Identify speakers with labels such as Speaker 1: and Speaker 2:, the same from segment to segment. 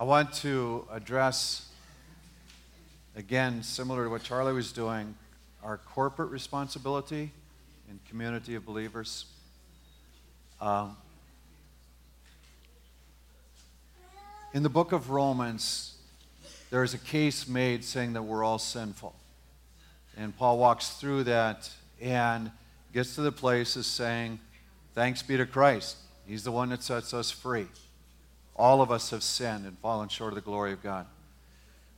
Speaker 1: I want to address, again, similar to what Charlie was doing, our corporate responsibility in community of believers. Um, in the book of Romans, there is a case made saying that we're all sinful. And Paul walks through that and gets to the place of saying, Thanks be to Christ. He's the one that sets us free. All of us have sinned and fallen short of the glory of God.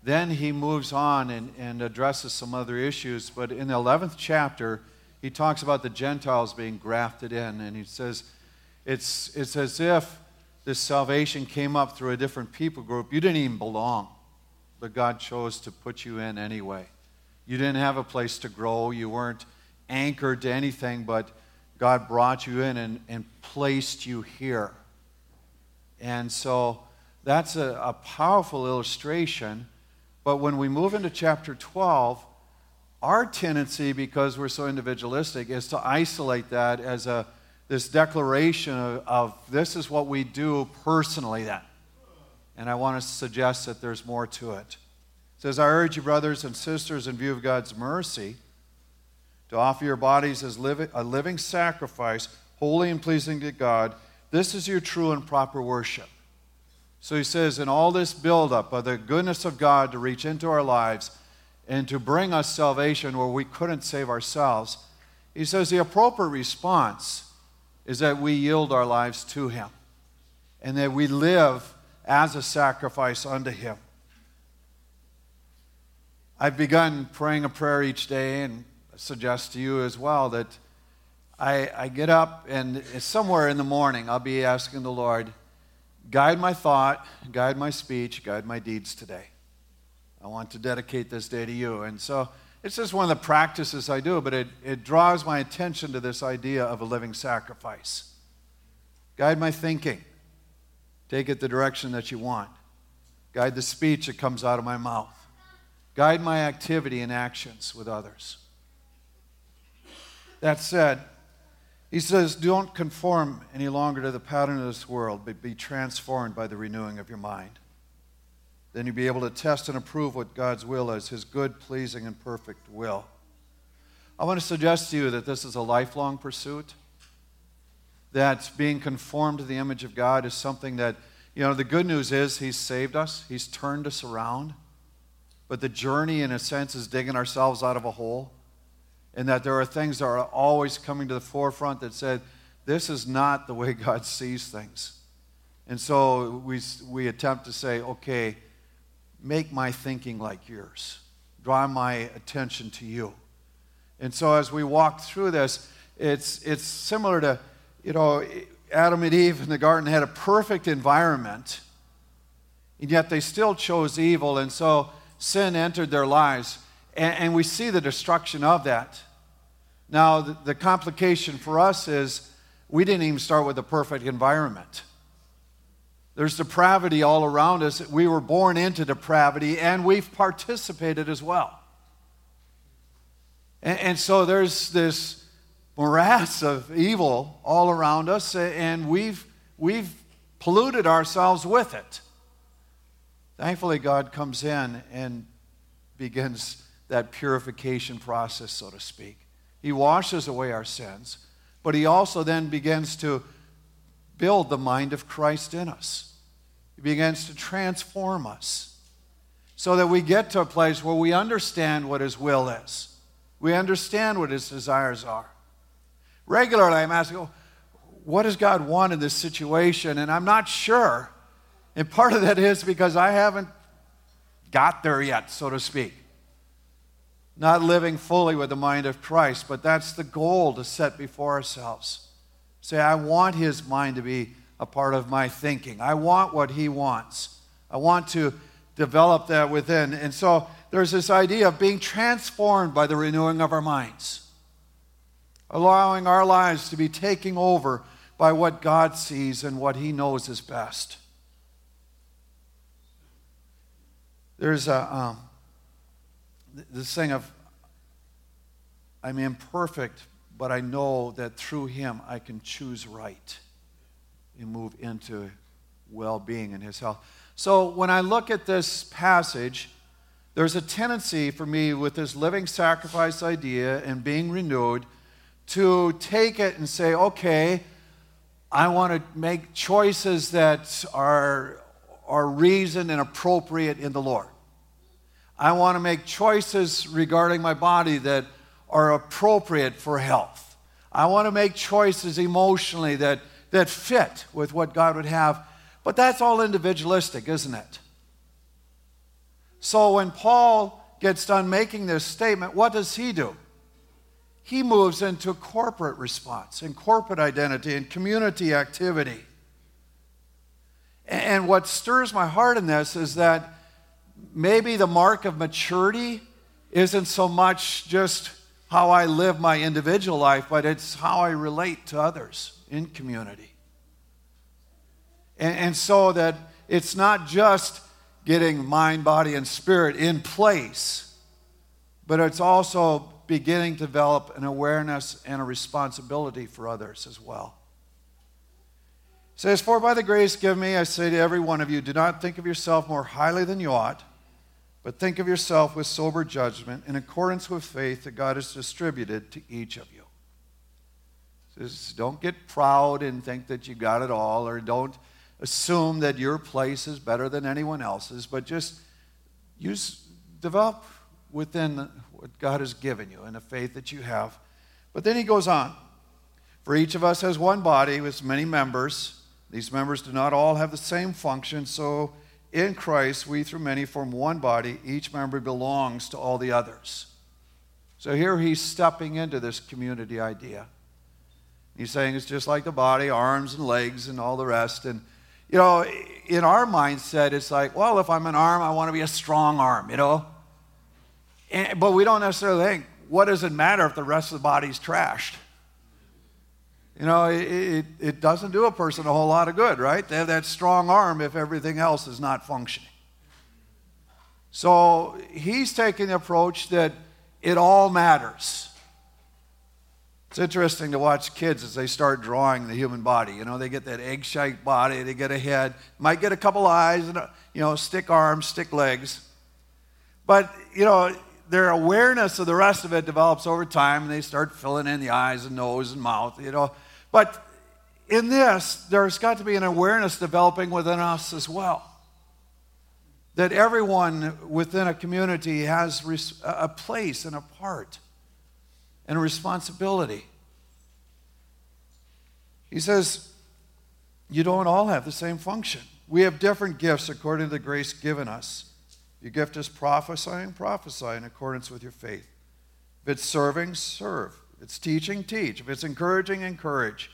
Speaker 1: Then he moves on and, and addresses some other issues, but in the 11th chapter, he talks about the Gentiles being grafted in, and he says, It's, it's as if this salvation came up through a different people group. You didn't even belong, but God chose to put you in anyway. You didn't have a place to grow, you weren't anchored to anything, but God brought you in and, and placed you here. And so that's a, a powerful illustration. But when we move into chapter 12, our tendency, because we're so individualistic, is to isolate that as a this declaration of, of, this is what we do personally then. And I want to suggest that there's more to it. It says, I urge you, brothers and sisters, in view of God's mercy, to offer your bodies as living, a living sacrifice, holy and pleasing to God. This is your true and proper worship. So he says, in all this buildup of the goodness of God to reach into our lives and to bring us salvation where we couldn't save ourselves, he says the appropriate response is that we yield our lives to him and that we live as a sacrifice unto him. I've begun praying a prayer each day and suggest to you as well that I, I get up and somewhere in the morning I'll be asking the Lord, guide my thought, guide my speech, guide my deeds today. I want to dedicate this day to you. And so it's just one of the practices I do, but it, it draws my attention to this idea of a living sacrifice. Guide my thinking, take it the direction that you want. Guide the speech that comes out of my mouth. Guide my activity and actions with others. That said, he says, Don't conform any longer to the pattern of this world, but be transformed by the renewing of your mind. Then you'll be able to test and approve what God's will is, his good, pleasing, and perfect will. I want to suggest to you that this is a lifelong pursuit, that being conformed to the image of God is something that, you know, the good news is he's saved us, he's turned us around. But the journey, in a sense, is digging ourselves out of a hole and that there are things that are always coming to the forefront that said, this is not the way God sees things. And so we, we attempt to say, okay, make my thinking like yours, draw my attention to you. And so as we walk through this, it's, it's similar to, you know, Adam and Eve in the garden had a perfect environment, and yet they still chose evil, and so sin entered their lives. And, and we see the destruction of that. Now, the, the complication for us is we didn't even start with a perfect environment. There's depravity all around us. We were born into depravity and we've participated as well. And, and, so there's this morass of evil all around us, and we've, we've polluted ourselves with it. Thankfully, God comes in and begins that purification process, so to speak. He washes away our sins, but He also then begins to build the mind of Christ in us. He begins to transform us so that we get to a place where we understand what His will is, we understand what His desires are. Regularly, I'm asking, oh, what does God want in this situation? And I'm not sure. And part of that is because I haven't got there yet, so to speak not living fully with the mind of Christ, but that's the goal to set before ourselves. Say, I want his mind to be a part of my thinking. I want what he wants. I want to develop that within. And so there's this idea of being transformed by the renewing of our minds, allowing our lives to be taken over by what God sees and what he knows is best. There's a. Um, this thing of I'm imperfect, but I know that through Him I can choose right and move into well being and his health. So when I look at this passage, there's a tendency for me with this living sacrifice idea and being renewed to take it and say, okay, I want to make choices that are, are reasoned and appropriate in the Lord. I want to make choices regarding my body that are appropriate for health. I want to make choices emotionally that, that fit with what God would have. But that's all individualistic, isn't it? So when Paul gets done making this statement, what does he do? He moves into corporate response and corporate identity and community activity. And what stirs my heart in this is that maybe the mark of maturity isn't so much just how I live my individual life, but it's how I relate to others in community. And, and so that it's not just getting mind, body, and spirit in place, but it's also beginning to develop an awareness and a responsibility for others as well. It says, For by the grace given me, I say to every one of you, do not think of yourself more highly than you ought, but think of yourself with sober judgment in accordance with faith that God has distributed to each of you. Says, don't get proud and think that you got it all, or don't assume that your place is better than anyone else's, but just use, develop within what God has given you and the faith that you have. But then he goes on. For each of us has one body with many members. These members do not all have the same function, so in Christ we through many form one body. Each member belongs to all the others. So here he's stepping into this community idea. He's saying it's just like the body, arms and legs and all the rest. And you know, in our mindset, it's like, well, if I'm an arm, I want to be a strong arm, you know? And, but we don't necessarily think, what does it matter if the rest of the body's trashed? You know, it, it, it doesn't do a person a whole lot of good, right? They have that strong arm if everything else is not functioning. So he's taking the approach that it all matters. It's interesting to watch kids as they start drawing the human body. You know, they get that egg-shaped body, they get a head, might get a couple eyes, and a, you know, stick arms, stick legs. But you know, their awareness of the rest of it develops over time, and they start filling in the eyes and nose and mouth. You know, but in this, there's got to be an awareness developing within us as well. That everyone within a community has a place and a part and a responsibility. He says, You don't all have the same function. We have different gifts according to the grace given us. Your gift is prophesying, prophesy in accordance with your faith. If it's serving, serve. It's teaching, teach. If it's encouraging, encourage.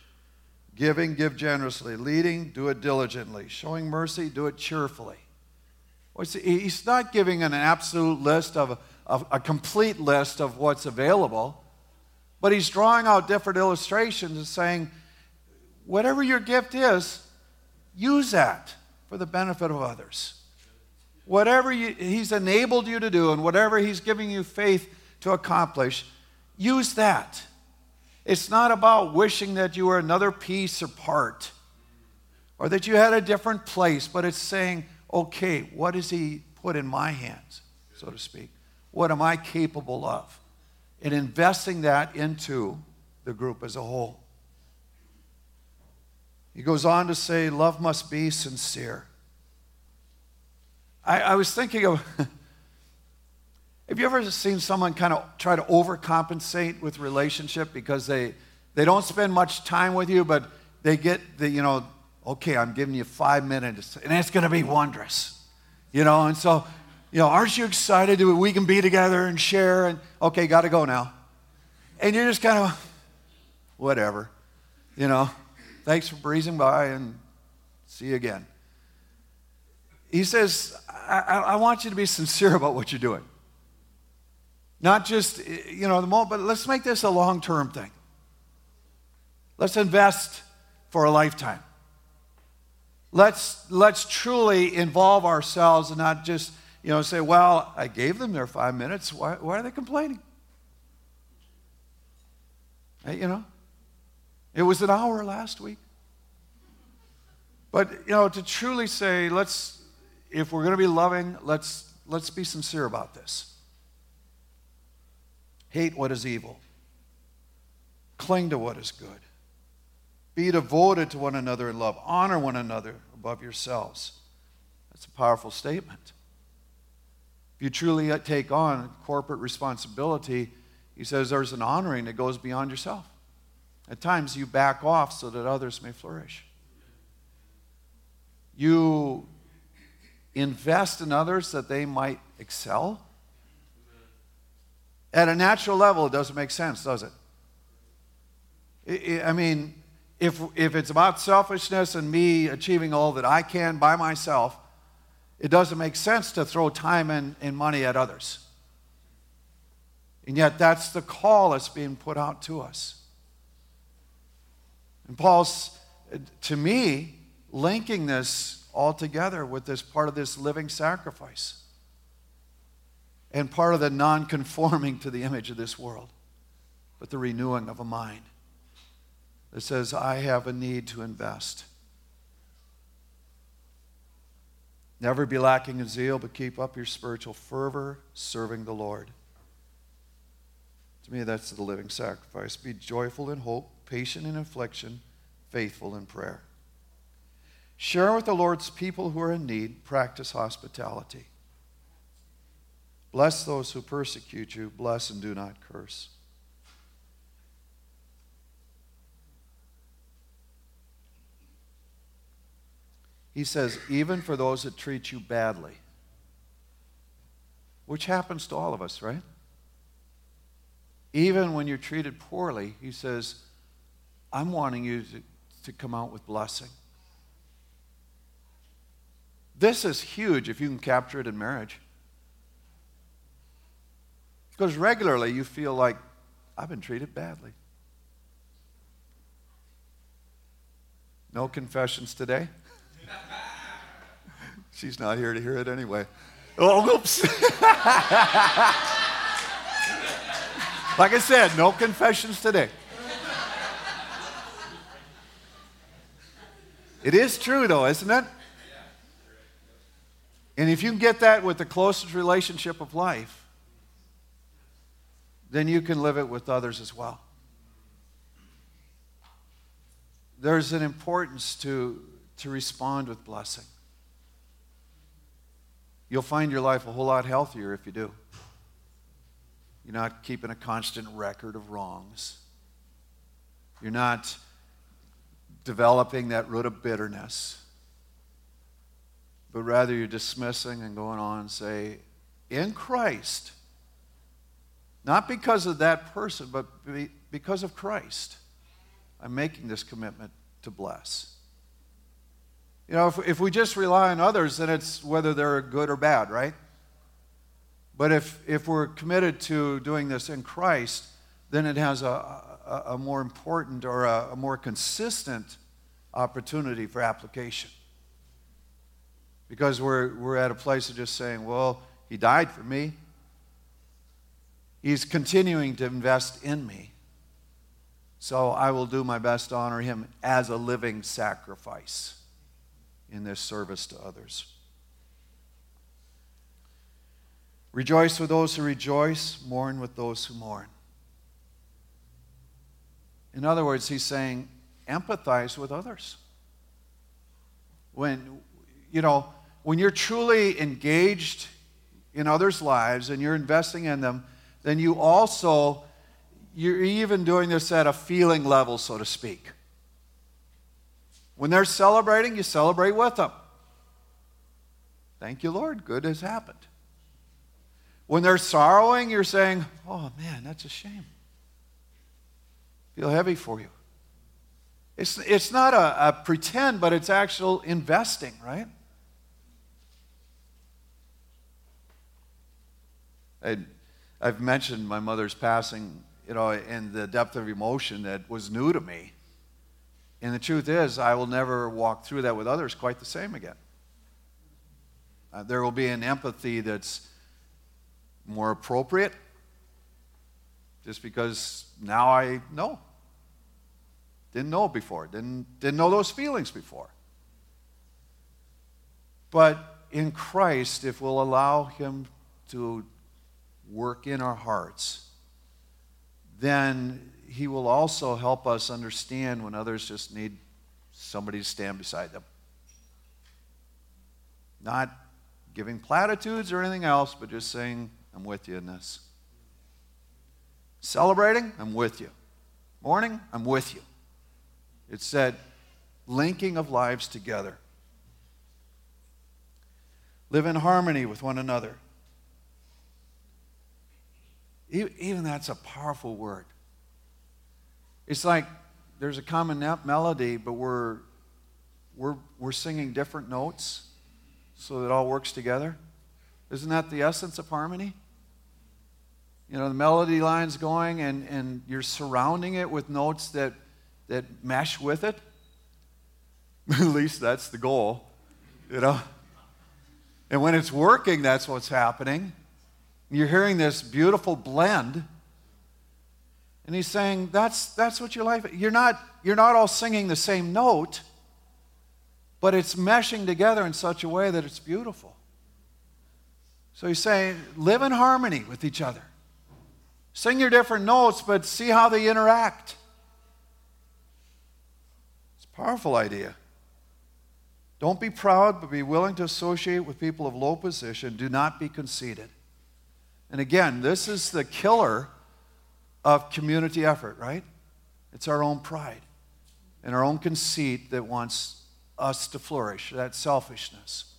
Speaker 1: Giving, give generously. Leading, do it diligently. Showing mercy, do it cheerfully. He's not giving an absolute list of, of a complete list of what's available. But he's drawing out different illustrations and saying, whatever your gift is, use that for the benefit of others. Whatever you, he's enabled you to do and whatever he's giving you faith to accomplish, use that. It's not about wishing that you were another piece or part or that you had a different place, but it's saying, okay, what does he put in my hands, so to speak? What am I capable of? and investing that into the group as a whole. He goes on to say, Love must be sincere. I, I was thinking of have you ever seen someone kind of try to overcompensate with relationship because they, they don't spend much time with you, but they get the, you know, okay, I'm giving you five minutes, and it's going to be wondrous. You know, and so you know, aren't you excited that we can be together and share? And okay, got to go now. And you're just kind of, whatever, you know. Thanks for breezing by and see you again. He says, I, I want you to be sincere about what you're doing. Not just, eh, you know, the moment, but let's make this a long term thing. Let's invest for a lifetime. Let's, let's truly involve ourselves and not just you know, say, well, I gave them their five minutes. Why, why are they complaining? Hey, you know, it was an hour last week. But, you know, to truly say, let's, if we're going to be loving, let's, let's be sincere about this. Hate what is evil, cling to what is good. Be devoted to one another in love. Honor one another above yourselves. That's a powerful statement. If you truly take on corporate responsibility, he says there's an honoring that goes beyond yourself. At times, you back off so that others may flourish. You invest in others that they might excel. At a natural level, it doesn't make sense, does it? I mean, if, if it's about selfishness and me achieving all that I can by myself, it doesn't make sense to throw time and, and money at others. And yet, that's the call that's being put out to us. And Paul's, to me, linking this all together with this part of this living sacrifice and part of the non conforming to the image of this world, but the renewing of a mind that says, I have a need to invest. Never be lacking in zeal, but keep up your spiritual fervor serving the Lord. To me, that's the living sacrifice. Be joyful in hope, patient in affliction, faithful in prayer. Share with the Lord's people who are in need, practice hospitality. Bless those who persecute you, bless and do not curse. He says, even for those that treat you badly, which happens to all of us, right? Even when you're treated poorly, he says, I'm wanting you to, to come out with blessing. This is huge if you can capture it in marriage. Because regularly you feel like, I've been treated badly. No confessions today? She's not here to hear it anyway. Oh, oops. like I said, no confessions today. It is true, though, isn't it? And if you can get that with the closest relationship of life, then you can live it with others as well. There's an importance to to respond with blessing. You'll find your life a whole lot healthier if you do. You're not keeping a constant record of wrongs. You're not developing that root of bitterness. But rather, you're dismissing and going on and say, in Christ, not because of that person, but because of Christ, I'm making this commitment to bless. You know, if, if we just rely on others, then it's whether they're good or bad, right? But if, if we're committed to doing this in Christ, then it has a, a, a more important or a, a more consistent opportunity for application. Because we're, we're at a place of just saying, well, he died for me. He's continuing to invest in me. So I will do my best to honor him as a living sacrifice in this service to others. Rejoice with those who rejoice, mourn with those who mourn. In other words, he's saying, empathize with others. When, you know, when you're truly engaged in others' lives and you're investing in them, then you also, you're even doing this at a feeling level, so to speak. When they're celebrating, you celebrate with them. Thank you, Lord. Good has happened. When they're sorrowing, you're saying, Oh, man, that's a shame. Feel heavy for you. It's, it's not a, a pretend, but it's actual investing, right? I, I've mentioned my mother's passing, you know, and the depth of emotion that was new to me. And the truth is, I will never walk through that with others quite the same again. Uh, there will be an empathy that's more appropriate just because now I know. Didn't know before, didn't, didn't know those feelings before. But in Christ, if we'll allow Him to work in our hearts, then He will also help us understand when others just need somebody to stand beside them. Not giving platitudes or anything else, but just saying, I'm with you in this. Celebrating, I'm with you. Mourning, I'm with you. It's that linking of lives together. Live in harmony with one another. Even that's a powerful word. It's like there's a common melody, but we're, we're, we're singing different notes so that it all works together. Isn't that the essence of harmony? You know, the melody line's going and, and you're surrounding it with notes that, that mesh with it. At least that's the goal, you know. And when it's working, that's what's happening. You're hearing this beautiful blend. And he's saying, that's, that's what your life you're not, you're not all singing the same note, but it's meshing together in such a way that it's beautiful. So he's saying, live in harmony with each other. Sing your different notes, but see how they interact. It's a powerful idea. Don't be proud, but be willing to associate with people of low position. Do not be conceited. And again, this is the killer of community effort, right? It's our own pride and our own conceit that wants us to flourish, that selfishness.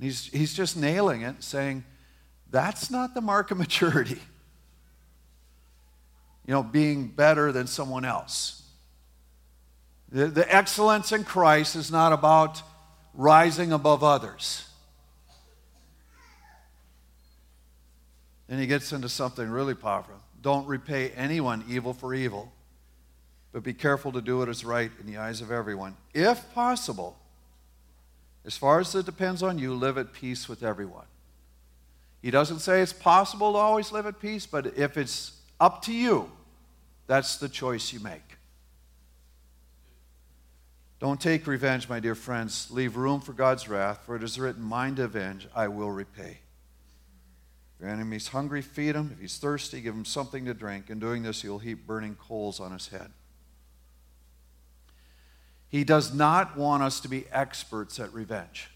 Speaker 1: he's, he's just nailing it, saying, that's not the mark of maturity. You know, being better than someone else. The, the excellence in Christ is not about rising above others. And he gets into something really powerful. Don't repay anyone evil for evil, but be careful to do what is right in the eyes of everyone. If possible, as far as it depends on you, live at peace with everyone. He doesn't say it's possible to always live at peace, but if it's up to you, that's the choice you make. Don't take revenge, my dear friends. Leave room for God's wrath, for it is written, Mine to avenge, I will repay. Your enemy's hungry, feed him. If he's thirsty, give him something to drink. In doing this, you'll heap burning coals on his head. He does not want us to be experts at revenge.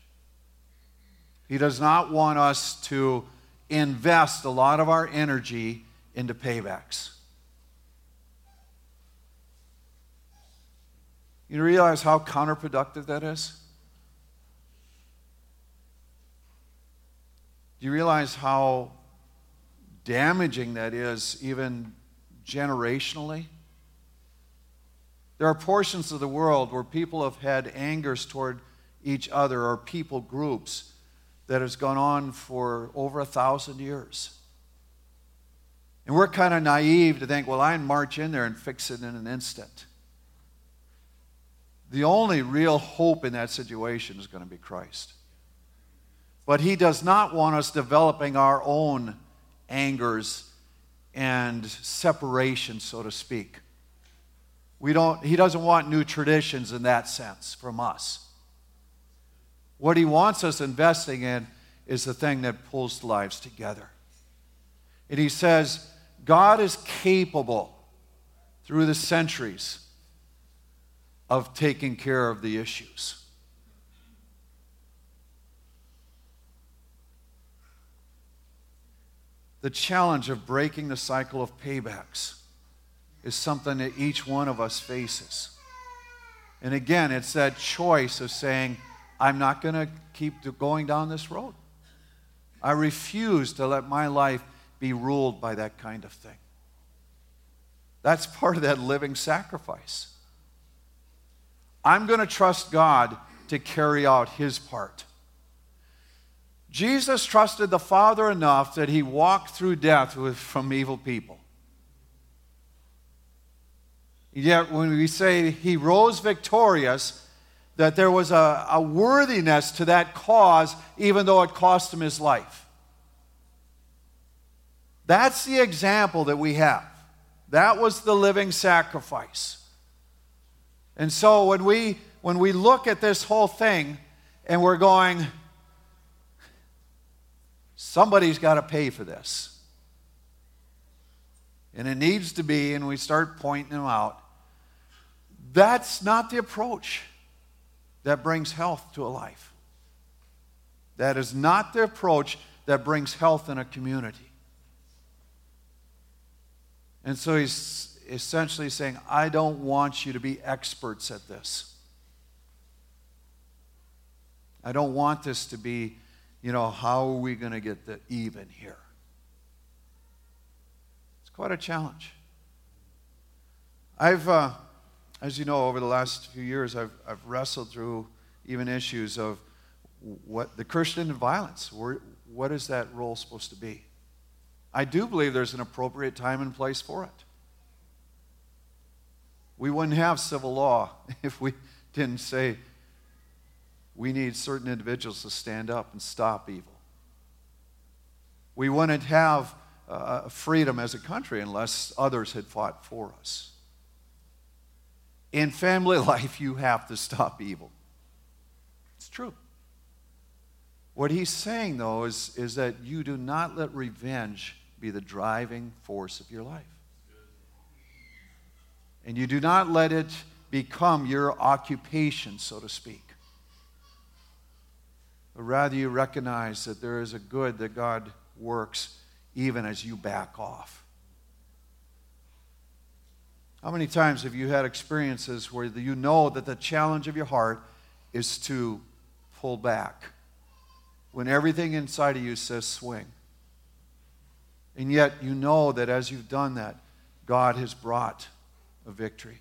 Speaker 1: He does not want us to invest a lot of our energy into paybacks. You realize how counterproductive that is? Do you realize how damaging that is, even generationally? There are portions of the world where people have had angers toward each other or people groups that has gone on for over a thousand years. And we're kind of naive to think, well, I can march in there and fix it in an instant. The only real hope in that situation is going to be Christ. But He does not want us developing our own angers and separation, so to speak. We don't, he doesn't want new traditions in that sense from us. What he wants us investing in is the thing that pulls lives together. And he says, God is capable through the centuries of taking care of the issues. The challenge of breaking the cycle of paybacks is something that each one of us faces. And again, it's that choice of saying, I'm not going to keep going down this road. I refuse to let my life be ruled by that kind of thing. That's part of that living sacrifice. I'm going to trust God to carry out his part. Jesus trusted the Father enough that he walked through death with, from evil people. Yet, when we say he rose victorious, that there was a, a worthiness to that cause, even though it cost him his life. That's the example that we have. That was the living sacrifice. And so when we when we look at this whole thing And we're going, somebody's got to pay for this. And it needs to be, and we start pointing them out. That's not the approach that brings health to a life. That is not the approach that brings health in a community. And so he's essentially saying, I don't want you to be experts at this. I don't want this to be, you know, how are we going to get the even here? It's quite a challenge. I've, uh, as you know, over the last few years, I've, I've wrestled through even issues of what the Christian violence. Where, what is that role supposed to be? I do believe there's an appropriate time and place for it. We wouldn't have civil law if we didn't say we need certain individuals to stand up and stop evil. We wouldn't have uh, freedom as a country unless others had fought for us. In family life, you have to stop evil. It's true. What he's saying, though, is, is that you do not let revenge be the driving force of your life. And you do not let it become your occupation, so to speak. But rather, you recognize that there is a good that God works even as you back off. How many times have you had experiences where you know that the challenge of your heart is to pull back when everything inside of you says swing? And yet you know that as you've done that, God has brought a victory.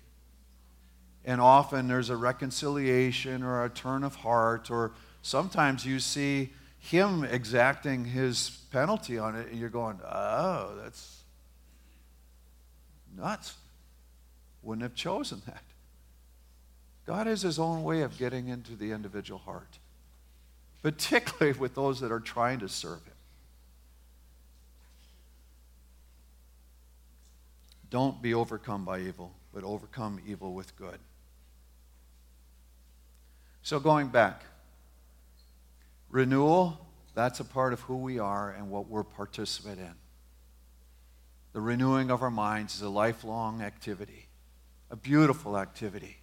Speaker 1: And often there's a reconciliation or a turn of heart, or sometimes you see Him exacting His penalty on it, and you're going, oh, that's nuts. Wouldn't have chosen that. God has His own way of getting into the individual heart, particularly with those that are trying to serve Him. Don't be overcome by evil, but overcome evil with good. So, going back, renewal, that's a part of who we are and what we're participant in. The renewing of our minds is a lifelong activity, a beautiful activity.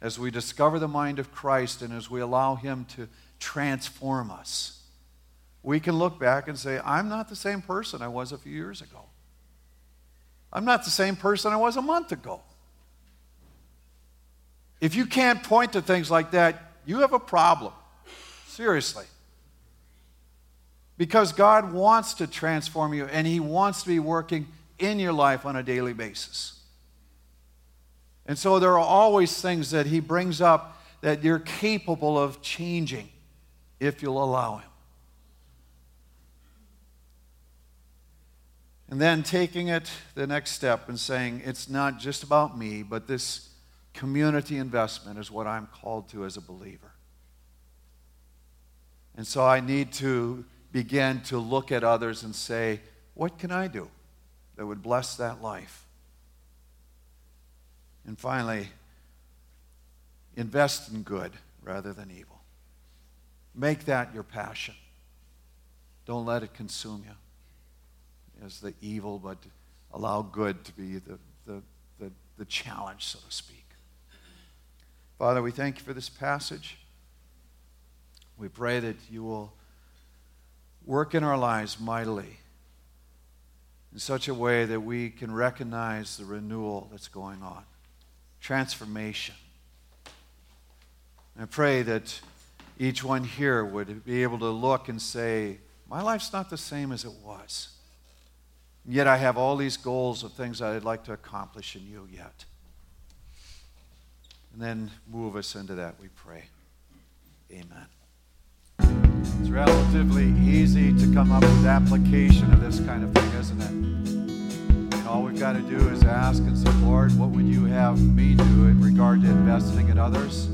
Speaker 1: As we discover the mind of Christ and as we allow Him to transform us, we can look back and say, I'm not the same person I was a few years ago. I'm not the same person I was a month ago. If you can't point to things like that, you have a problem. Seriously. Because God wants to transform you and He wants to be working in your life on a daily basis. And so there are always things that He brings up that you're capable of changing if you'll allow Him. And then taking it the next step and saying, it's not just about me, but this community investment is what I'm called to as a believer. And so I need to begin to look at others and say, what can I do that would bless that life? And finally, invest in good rather than evil. Make that your passion. Don't let it consume you as the evil, but allow good to be the, the, the, the challenge, so to speak. Father, we thank you for this passage. We pray that you will work in our lives mightily in such a way that we can recognize the renewal that's going on, transformation. I pray that each one here would be able to look and say, My life's not the same as it was. And Yet I have all these goals of things that I'd like to accomplish in you yet. And then move us into that, we pray. Amen. It's relatively easy to come up with application of this kind of thing, isn't it? And all we've got to do is ask and say, Lord, what would you have me do in regard to investing in others?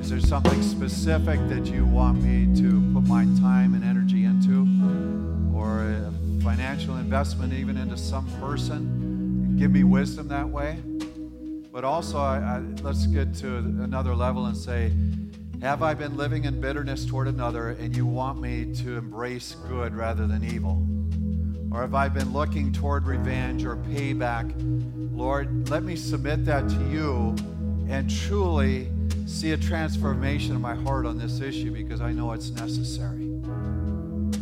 Speaker 1: Is there something specific that you want me to put my time and energy into? Or a financial investment even into some person. Give me wisdom that way. But also, I, I, let's get to another level and say, Have I been living in bitterness toward another and you want me to embrace good rather than evil? Or have I been looking toward revenge or payback? Lord, let me submit that to you and truly see a transformation in my heart on this issue because I know it's necessary.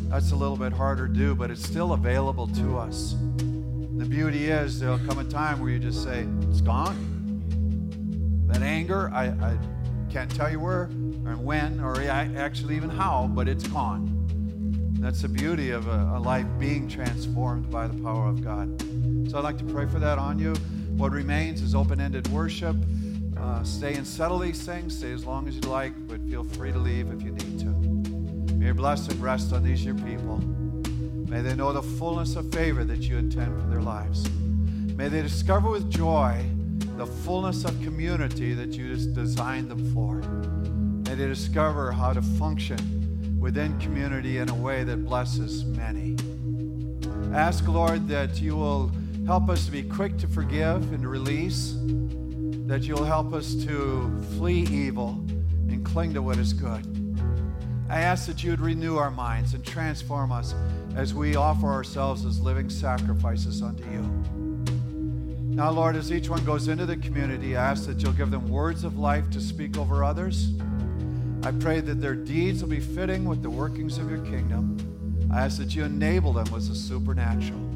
Speaker 1: That's a little bit harder to do, but it's still available to us. The beauty is there'll come a time where you just say, It's gone. That anger, I, I can't tell you where or when or actually even how, but it's gone. That's the beauty of a, a life being transformed by the power of God. So I'd like to pray for that on you. What remains is open ended worship. Uh, stay and settle these things. Stay as long as you like, but feel free to leave if you need to. May your blessing rest on these your people. May they know the fullness of favor that you intend for their lives. May they discover with joy the fullness of community that you designed them for. May they discover how to function within community in a way that blesses many. I ask, Lord, that you will help us to be quick to forgive and release that you'll help us to flee evil and cling to what is good. I ask that you would renew our minds and transform us as we offer ourselves as living sacrifices unto you. Now, Lord, as each one goes into the community, I ask that you'll give them words of life to speak over others. I pray that their deeds will be fitting with the workings of your kingdom. I ask that you enable them with the supernatural.